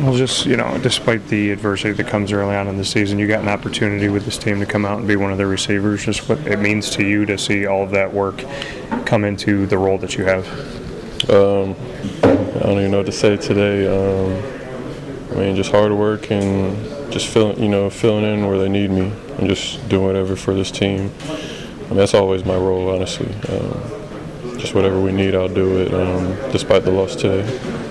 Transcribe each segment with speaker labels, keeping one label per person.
Speaker 1: Well, just, you know, despite the adversity that comes early on in the season, you got an opportunity with this team to come out and be one of the receivers. Just what it means to you to see all of that work come into the role that you have.
Speaker 2: Um, I don't even know what to say today. Um, I mean, just hard work and just filling, you know, filling in where they need me and just doing whatever for this team. I mean, that's always my role, honestly. Um, just whatever we need, I'll do it, um, despite the loss today.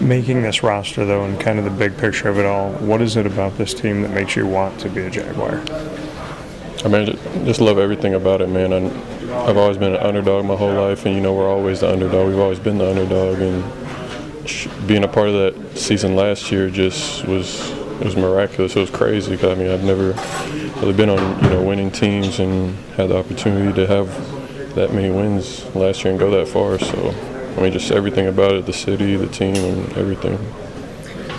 Speaker 1: Making this roster, though, and kind of the big picture of it all, what is it about this team that makes you want to be a Jaguar?
Speaker 2: I mean, ju- just love everything about it, man. And I've always been an underdog my whole life, and you know, we're always the underdog. We've always been the underdog, and being a part of that season last year just was it was miraculous. It was crazy. 'cause, I mean, I've never really been on you know winning teams and had the opportunity to have that many wins last year and go that far. So, I mean, just everything about it, the city, the team, and everything.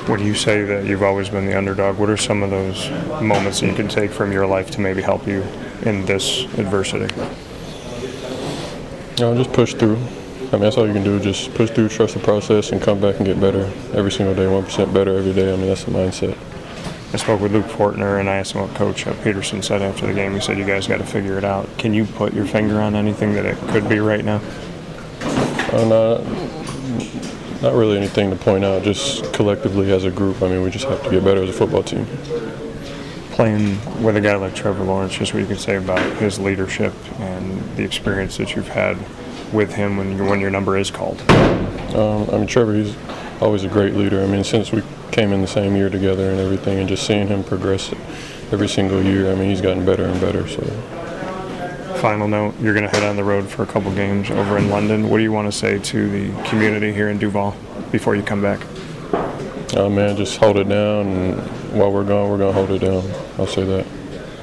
Speaker 1: When you say that you've always been the underdog, what are some of those moments that you can take from your life to maybe help you in this adversity?
Speaker 2: No, just push through. I mean, that's all you can do. Just push through, trust the process, and come back and get better every single day. One percent better every day. I mean, that's the mindset.
Speaker 1: I spoke with Luke Fortner and I asked him what Coach Pederson said after the game. He said, You guys got to figure it out. Can you put your finger on anything that it could be right now?
Speaker 2: Uh, not, not really anything to point out. Just collectively as a group. I mean, we just have to get better as a football team.
Speaker 1: Playing with a guy like Trevor Lawrence, just what you can say about his leadership and the experience that you've had with him when, you, when your number is called.
Speaker 2: Um, I mean, Trevor, he's always a great leader. I mean, since we came in the same year together and everything, and just seeing him progress every single year, I mean, he's gotten better and better. So.
Speaker 1: Final note, you're going to head on the road for a couple games over in London. What do you want to say to the community here in Duval before you come back?
Speaker 2: Oh man, just hold it down, and while we're gone, we're gonna hold it down. I'll say that.